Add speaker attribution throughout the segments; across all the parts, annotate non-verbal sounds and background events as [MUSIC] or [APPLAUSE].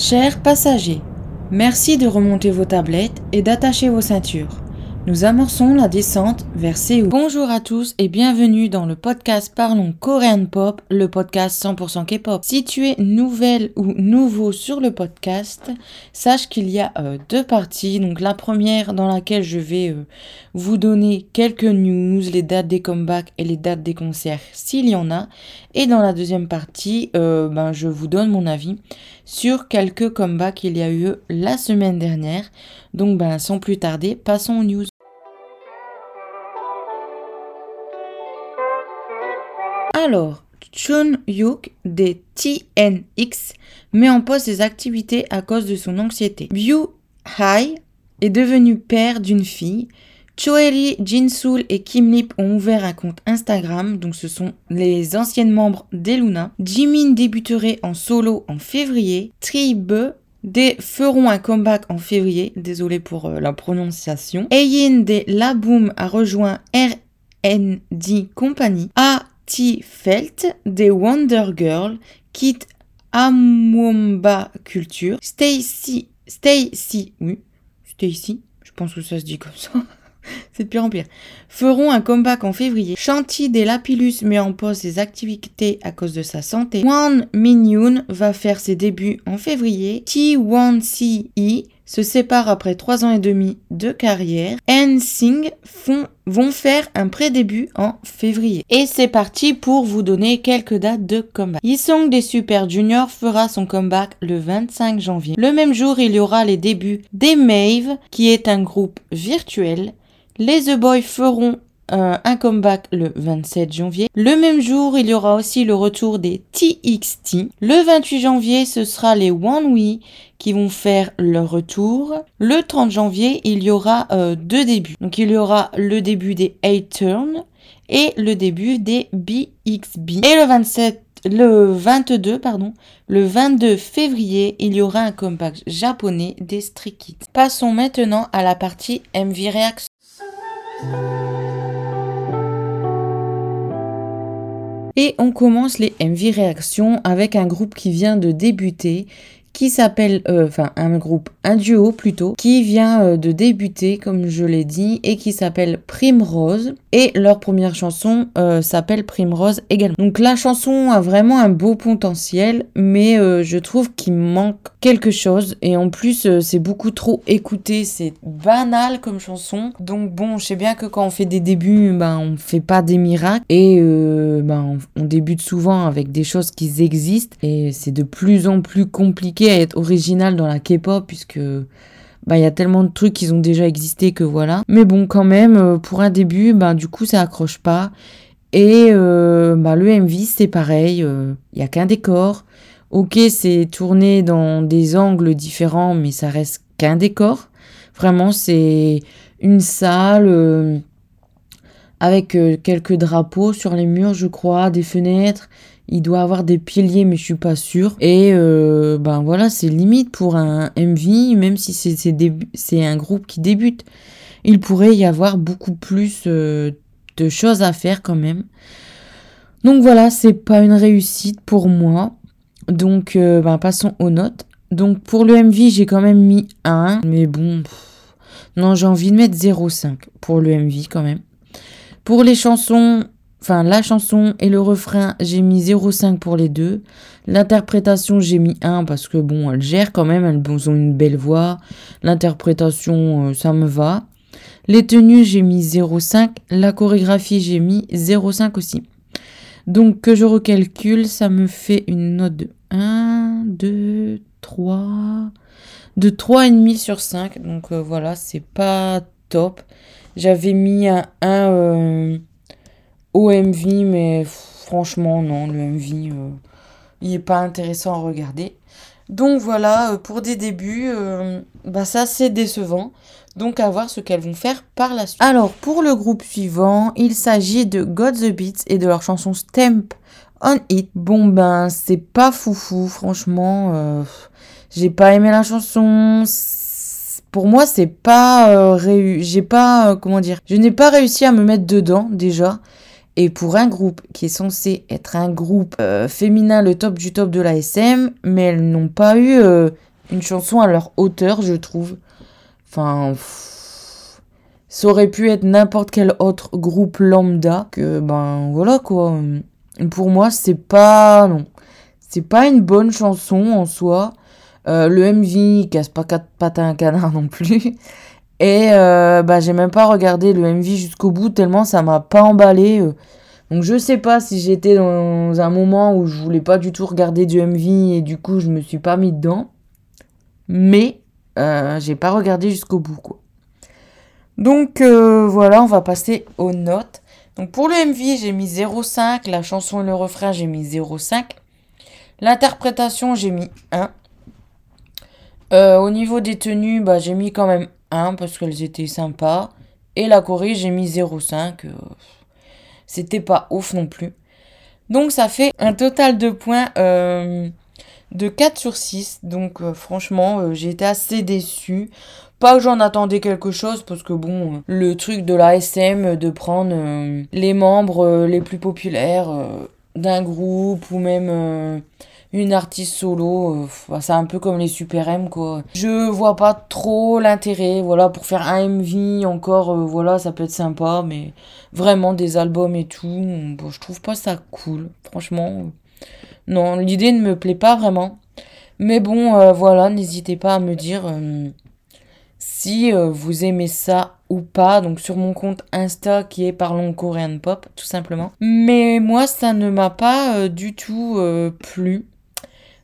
Speaker 1: Chers passagers, merci de remonter vos tablettes et d'attacher vos ceintures. Nous amorçons la descente vers Séoul. Bonjour à tous et bienvenue dans le podcast Parlons Korean Pop, le podcast 100% K-pop. Si tu es nouvelle ou nouveau sur le podcast, sache qu'il y a euh, deux parties. Donc la première dans laquelle je vais euh, vous donner quelques news, les dates des comebacks et les dates des concerts s'il y en a. Et dans la deuxième partie, euh, ben, je vous donne mon avis sur quelques comebacks qu'il y a eu la semaine dernière. Donc ben, sans plus tarder, passons aux news. Alors, Chun Yuk des TNX met en pause ses activités à cause de son anxiété. Byu Hai est devenu père d'une fille. Choeri, Jinsul et Kim Lip ont ouvert un compte Instagram, donc ce sont les anciennes membres d'Eluna. Jimin débuterait en solo en février. Tribe des feront un comeback en février, désolé pour euh, la prononciation. Ayin des Laboom a rejoint RND Company. A T. Felt des Wonder Girl quitte Amwomba Culture. Stacy, Stacy, oui, Stacy, je pense que ça se dit comme ça. [LAUGHS] [LAUGHS] C'est de pire en pire. Feront un comeback en février. Shanti des Lapillus met en pause ses activités à cause de sa santé. Wan Min va faire ses débuts en février. T1CE se sépare après 3 ans et demi de carrière. Font, vont faire un pré-début en février. Et c'est parti pour vous donner quelques dates de comeback. Yisong des Super Juniors fera son comeback le 25 janvier. Le même jour, il y aura les débuts des Mave, qui est un groupe virtuel. Les The Boys feront euh, un comeback le 27 janvier. Le même jour, il y aura aussi le retour des TXT. Le 28 janvier, ce sera les One We qui vont faire leur retour. Le 30 janvier, il y aura euh, deux débuts. Donc il y aura le début des A-Turn et le début des BXB. Et le 27 le 22, pardon, le 22 février, il y aura un comeback japonais des Stray Kids. Passons maintenant à la partie MV Reaction. Et on commence les MV réactions avec un groupe qui vient de débuter qui s'appelle, euh, enfin un groupe, un duo plutôt, qui vient euh, de débuter, comme je l'ai dit, et qui s'appelle Primrose. Et leur première chanson euh, s'appelle Primrose également. Donc la chanson a vraiment un beau potentiel, mais je trouve qu'il manque quelque chose. Et en plus, c'est beaucoup trop écouté, c'est banal comme chanson. Donc bon, je sais bien que quand on fait des débuts, ben on fait pas des miracles. Et ben on débute souvent avec des choses qui existent. Et c'est de plus en plus compliqué à être original dans la K-pop puisque bah il y a tellement de trucs qui ont déjà existé que voilà. Mais bon quand même euh, pour un début bah du coup ça accroche pas et euh, bah le MV c'est pareil, il euh, y a qu'un décor. OK, c'est tourné dans des angles différents mais ça reste qu'un décor. Vraiment c'est une salle avec quelques drapeaux sur les murs, je crois, des fenêtres. Il doit avoir des piliers, mais je suis pas sûre. Et euh, ben voilà, c'est limite pour un MV, même si c'est un groupe qui débute. Il pourrait y avoir beaucoup plus euh, de choses à faire quand même. Donc voilà, c'est pas une réussite pour moi. Donc euh, ben, passons aux notes. Donc pour le MV, j'ai quand même mis 1, mais bon, non, j'ai envie de mettre 0,5 pour le MV quand même. Pour les chansons, Enfin, la chanson et le refrain, j'ai mis 0,5 pour les deux. L'interprétation, j'ai mis 1 parce que bon, elles gèrent quand même, elles ont une belle voix. L'interprétation, euh, ça me va. Les tenues, j'ai mis 0,5. La chorégraphie, j'ai mis 0,5 aussi. Donc, que je recalcule, ça me fait une note de 1, 2, 3, de 3,5 sur 5. Donc, euh, voilà, c'est pas top. J'avais mis un 1 au MV, mais franchement, non, le MV, euh, il n'est pas intéressant à regarder. Donc voilà, euh, pour des débuts, euh, bah ça c'est décevant. Donc à voir ce qu'elles vont faire par la suite. Alors pour le groupe suivant, il s'agit de God the Beats et de leur chanson Stamp on It. Bon ben c'est pas foufou, franchement. j'ai pas aimé la chanson. Pour moi c'est pas réussi. J'ai pas comment dire. Je n'ai pas réussi à me mettre dedans déjà. Et pour un groupe qui est censé être un groupe euh, féminin, le top du top de la SM, mais elles n'ont pas eu euh, une chanson à leur hauteur, je trouve. Enfin, ça aurait pu être n'importe quel autre groupe lambda que, ben voilà quoi. Pour moi, c'est pas. Non. C'est pas une bonne chanson en soi. Euh, le MV, il casse pas quatre pattes à un canard non plus. Et euh, bah, j'ai même pas regardé le MV jusqu'au bout tellement ça m'a pas emballé. Euh. Donc je sais pas si j'étais dans un moment où je voulais pas du tout regarder du MV et du coup je me suis pas mis dedans. Mais euh, j'ai pas regardé jusqu'au bout quoi. Donc voilà, on va passer aux notes. Donc pour le MV, j'ai mis 0,5. La chanson et le refrain, j'ai mis 0,5. L'interprétation, j'ai mis 1. au niveau des tenues, bah, j'ai mis quand même 1 parce qu'elles étaient sympas. Et la Corée, j'ai mis 0,5. C'était pas ouf non plus. Donc ça fait un total de points euh, de 4 sur 6. Donc euh, franchement, euh, j'ai été assez déçue. Pas que j'en attendais quelque chose, parce que bon, le truc de la SM, de prendre les membres les plus populaires d'un groupe, ou même une artiste solo, euh, c'est un peu comme les Super M quoi. Je vois pas trop l'intérêt, voilà, pour faire un MV encore, euh, voilà, ça peut être sympa, mais vraiment des albums et tout, bon, je trouve pas ça cool, franchement. Non, l'idée ne me plaît pas vraiment. Mais bon, euh, voilà, n'hésitez pas à me dire si vous aimez ça ou pas, donc sur mon compte Insta qui est Parlons Korean Pop, tout simplement. Mais moi, ça ne m'a pas du tout plu.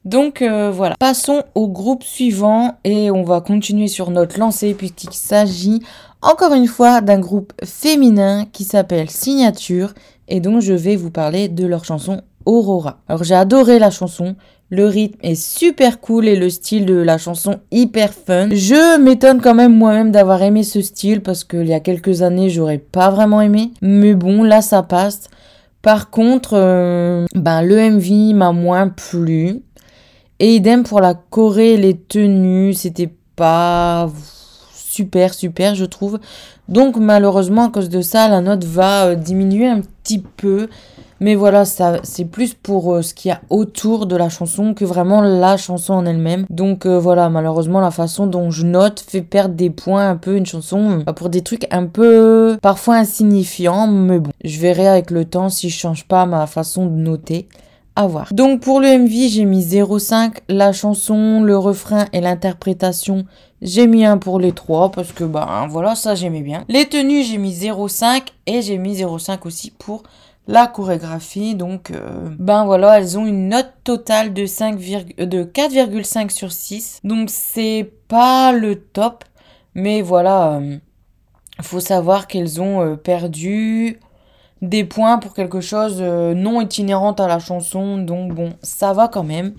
Speaker 1: Donc euh, voilà, passons au groupe suivant et on va continuer sur notre lancée puisqu'il s'agit encore une fois d'un groupe féminin qui s'appelle Signature et dont je vais vous parler de leur chanson Aurora. Alors j'ai adoré la chanson, le rythme est super cool et le style de la chanson hyper fun. Je m'étonne quand même moi-même d'avoir aimé ce style parce qu'il y a quelques années j'aurais pas vraiment aimé. Mais bon là ça passe. Par contre, euh, ben, le MV m'a moins plu. Et idem pour la Corée, les tenues, c'était pas super, super, je trouve. Donc malheureusement, à cause de ça, la note va euh, diminuer un petit peu. Mais voilà, ça, c'est plus pour euh, ce qu'il y a autour de la chanson que vraiment la chanson en elle-même. Donc euh, voilà, malheureusement, la façon dont je note fait perdre des points un peu une chanson pour des trucs un peu parfois insignifiants. Mais bon, je verrai avec le temps si je change pas ma façon de noter Donc pour le MV, j'ai mis 0,5. La chanson, le refrain et l'interprétation, j'ai mis 1 pour les trois parce que bah voilà, ça j'aimais bien. Les tenues, j'ai mis 0,5 et j'ai mis 0,5 aussi pour la chorégraphie. Donc euh, ben voilà, elles ont une note totale de 5, de 4,5 sur 6. Donc c'est pas le top, mais voilà, il euh, faut savoir qu'elles ont euh, perdu des points pour quelque chose euh, non itinérant à la chanson. Donc bon, ça va quand même.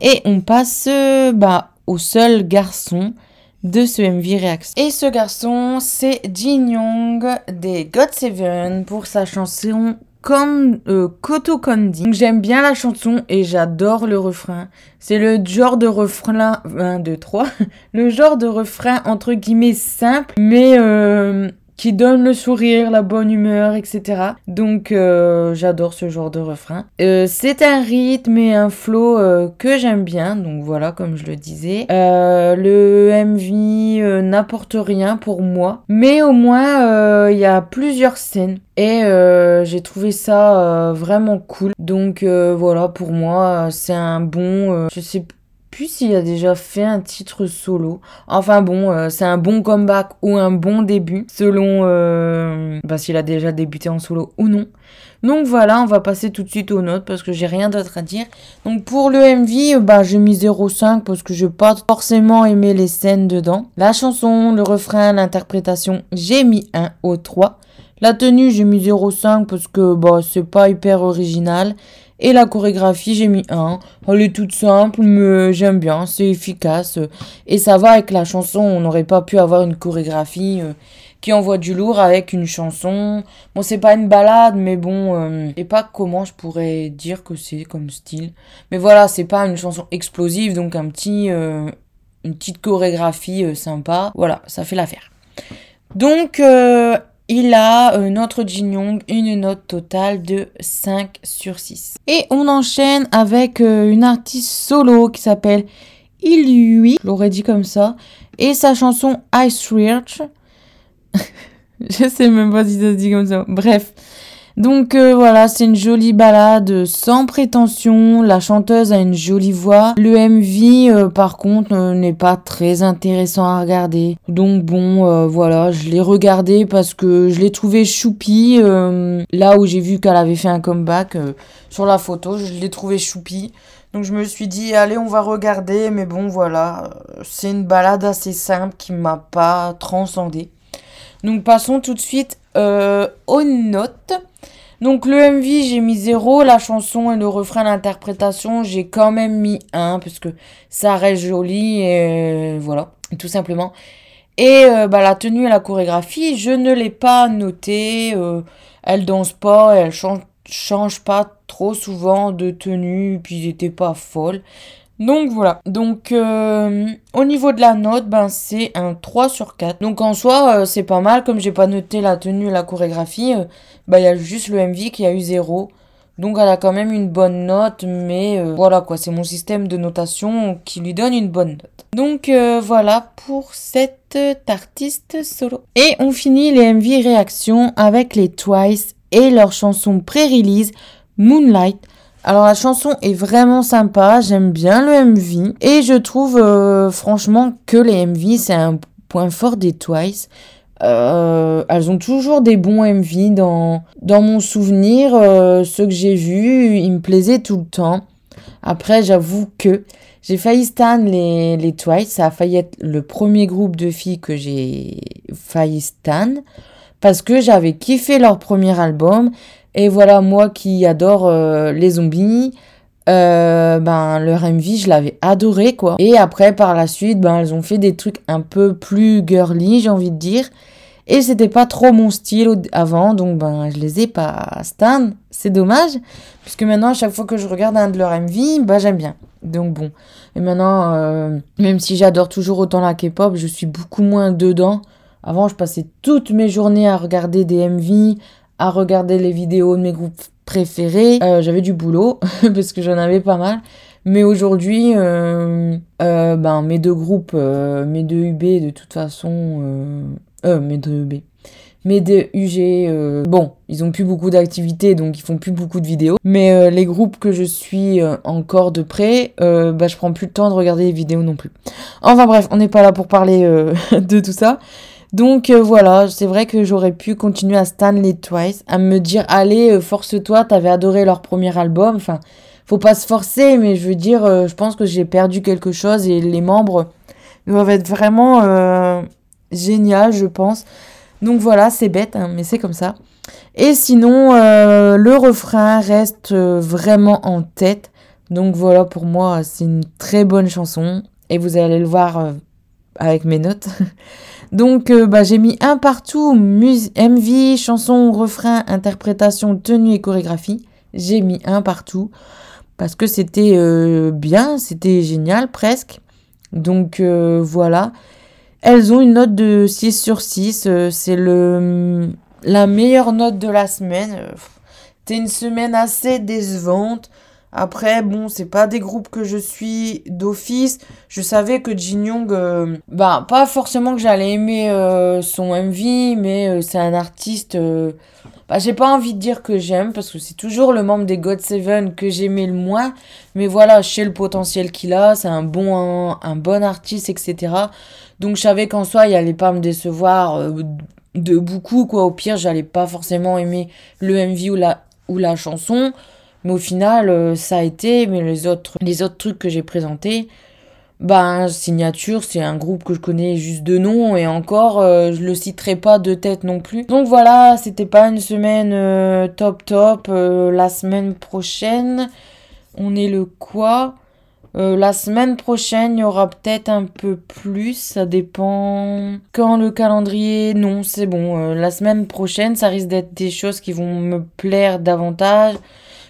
Speaker 1: Et on passe euh, bah, au seul garçon de ce MV Reaction. Et ce garçon, c'est Jin Young des God Seven pour sa chanson comme euh, Koto. J'aime bien la chanson et j'adore le refrain. C'est le genre de refrain 1, 2, 3. Le genre de refrain entre guillemets simple, mais euh, qui donne le sourire, la bonne humeur, etc. Donc euh, j'adore ce genre de refrain. Euh, c'est un rythme et un flow euh, que j'aime bien, donc voilà comme je le disais. le MV n'apporte rien pour moi, mais au moins il y a plusieurs scènes et j'ai trouvé ça vraiment cool. Donc voilà pour moi c'est un bon, je sais puis s'il a déjà fait un titre solo. Enfin bon, euh, c'est un bon comeback ou un bon début, selon euh, bah, s'il a déjà débuté en solo ou non. Donc voilà, on va passer tout de suite aux notes parce que j'ai rien d'autre à dire. Donc pour le MV, bah, j'ai mis 0,5 parce que je n'ai pas forcément aimé les scènes dedans. La chanson, le refrain, l'interprétation, j'ai mis 1 au 3. La tenue, j'ai mis 0,5 parce que bah, c'est pas hyper original. Et la chorégraphie, j'ai mis 1. Elle est toute simple, mais j'aime bien, c'est efficace. Et ça va avec la chanson, on n'aurait pas pu avoir une chorégraphie euh, qui envoie du lourd avec une chanson. Bon, c'est pas une balade, mais bon, euh, et pas comment je pourrais dire que c'est comme style. Mais voilà, c'est pas une chanson explosive, donc un petit, euh, une petite chorégraphie sympa. Voilà, ça fait l'affaire. Donc, il a, euh, notre Jin Young, une note totale de 5 sur 6. Et on enchaîne avec euh, une artiste solo qui s'appelle Ilui, je l'aurais dit comme ça, et sa chanson Ice Reach. [LAUGHS] je sais même pas si ça se dit comme ça. Bref. Donc euh, voilà, c'est une jolie balade sans prétention. La chanteuse a une jolie voix. Le MV, euh, par contre, euh, n'est pas très intéressant à regarder. Donc bon, voilà, je l'ai regardé parce que je l'ai trouvé choupi. là où j'ai vu qu'elle avait fait un comeback sur la photo, je l'ai trouvé choupi. Donc je me suis dit, allez, on va regarder. Mais bon, voilà, c'est une balade assez simple qui m'a pas transcendé. Donc passons tout de suite aux notes. Donc le MV, j'ai mis 0. La chanson et le refrain, l'interprétation, j'ai quand même mis 1 parce que ça reste joli et voilà, tout simplement. Et euh, bah, la tenue et la chorégraphie, je ne l'ai pas noté. Euh, elle danse pas, elle change, pas trop souvent de tenue, puis j'étais pas folle. Donc voilà. Donc euh, au niveau de la note, ben c'est un 3 sur 4. Donc en soi, euh, c'est pas mal. Comme j'ai pas noté la tenue et la chorégraphie, euh, ben il y a juste le MV qui a eu 0. Donc elle a quand même une bonne note, mais voilà quoi, c'est mon système de notation qui lui donne une bonne note. Donc voilà pour cette artiste solo. Et on finit les MV réactions avec les Twice et leur chanson pré-release Moonlight alors la chanson est vraiment sympa, j'aime bien le MV et je trouve euh, franchement que les MV c'est un point fort des Twice. Euh, elles ont toujours des bons MV dans, dans mon souvenir. Euh, ceux que j'ai vus, ils me plaisaient tout le temps. Après, j'avoue que j'ai failli stan les, les Twice. Ça a failli être le premier groupe de filles que j'ai failli stan. Parce que j'avais kiffé leur premier album. Et voilà, moi qui adore euh, les zombies, euh, ben leur MV, je l'avais adoré quoi. Et après, par la suite, ben elles ont fait des trucs un peu plus girly, j'ai envie de dire. Et c'était pas trop mon style avant, donc ben je les ai pas stan. C'est dommage, puisque maintenant à chaque fois que je regarde un de leurs MV, ben j'aime bien. Donc bon. Et maintenant, euh, même si j'adore toujours autant la K-pop, je suis beaucoup moins dedans. Avant, je passais toutes mes journées à regarder des MV, à regarder les vidéos de mes groupes préférés. Euh, j'avais du boulot [LAUGHS] parce que j'en avais pas mal. Mais aujourd'hui, euh, euh, ben, mes deux groupes, mes deux UB, de toute façon, mes deux UB, mes deux UG, bon, ils ont plus beaucoup d'activités, donc ils font plus beaucoup de vidéos. Mais les groupes que je suis encore de près, bah, je prends plus le temps de regarder les vidéos non plus. Enfin bref, on n'est pas là pour parler [LAUGHS] de tout ça. Donc euh, voilà, c'est vrai que j'aurais pu continuer à Stanley Twice, à me dire allez, euh, force-toi, t'avais adoré leur premier album. Enfin, faut pas se forcer, mais je veux dire, euh, je pense que j'ai perdu quelque chose et les membres doivent être vraiment génial, je pense. Donc voilà, c'est bête, hein, mais c'est comme ça. Et sinon, le refrain reste vraiment en tête. Donc voilà, pour moi, c'est une très bonne chanson. Et vous allez le voir avec mes notes. [LAUGHS] Donc euh, bah, j'ai mis un partout, MV, chanson, refrain, interprétation, tenue et chorégraphie. J'ai mis un partout parce que c'était euh, bien, c'était génial presque. Donc euh, voilà. Elles ont une note de 6 sur 6. c'est la meilleure note de la semaine. C'était une semaine assez décevante. Après, bon, c'est pas des groupes que je suis d'office. Je savais que Jin Young, euh, bah, pas forcément que j'allais aimer euh, son MV, mais euh, c'est un artiste. bah, j'ai pas envie de dire que j'aime, parce que c'est toujours le membre des God Seven que j'aimais le moins. Mais voilà, je sais le potentiel qu'il a, c'est un bon, un, bon artiste, etc. Donc je savais qu'en soi, il allait pas me décevoir de beaucoup, quoi. Au pire, j'allais pas forcément aimer le MV ou la, ou la chanson. Mais au final, euh, ça a été, mais les autres, les autres trucs que j'ai présentés, ben, Signature, c'est un groupe que je connais juste de nom, et encore, euh, je le citerai pas de tête non plus. Donc voilà, c'était pas une semaine euh, top top. la semaine prochaine, on est le quoi? La semaine prochaine, il y aura peut-être un peu plus, ça dépend. Quand le calendrier, non, c'est bon. la semaine prochaine, ça risque d'être des choses qui vont me plaire davantage.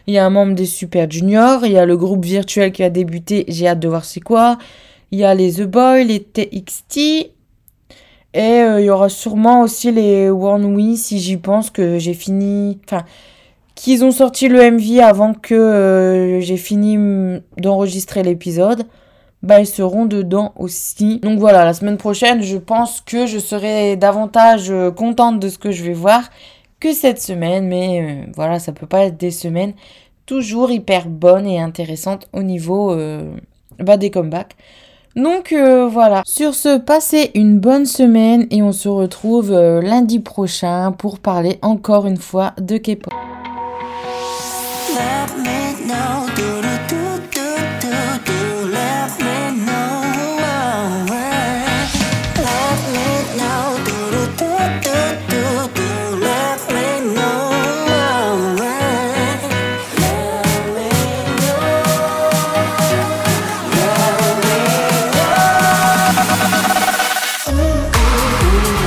Speaker 1: Il y a un membre des Super Juniors, il y a le groupe virtuel qui a débuté, j'ai hâte de voir c'est quoi. Il y a les The Boys, les TXT. Et euh, il y aura sûrement aussi les One We si j'y pense que j'ai fini. Enfin, qu'ils ont sorti le MV avant que euh, j'ai fini d'enregistrer l'épisode. bah elles seront dedans aussi. Donc voilà, la semaine prochaine, je pense que je serai davantage euh, contente de ce que je vais voir que cette semaine, mais euh, voilà, ça peut pas être des semaines toujours hyper bonnes et intéressantes au niveau euh, bah, des comebacks. Donc voilà, sur ce, passez une bonne semaine et on se retrouve lundi prochain pour parler encore une fois de K-pop.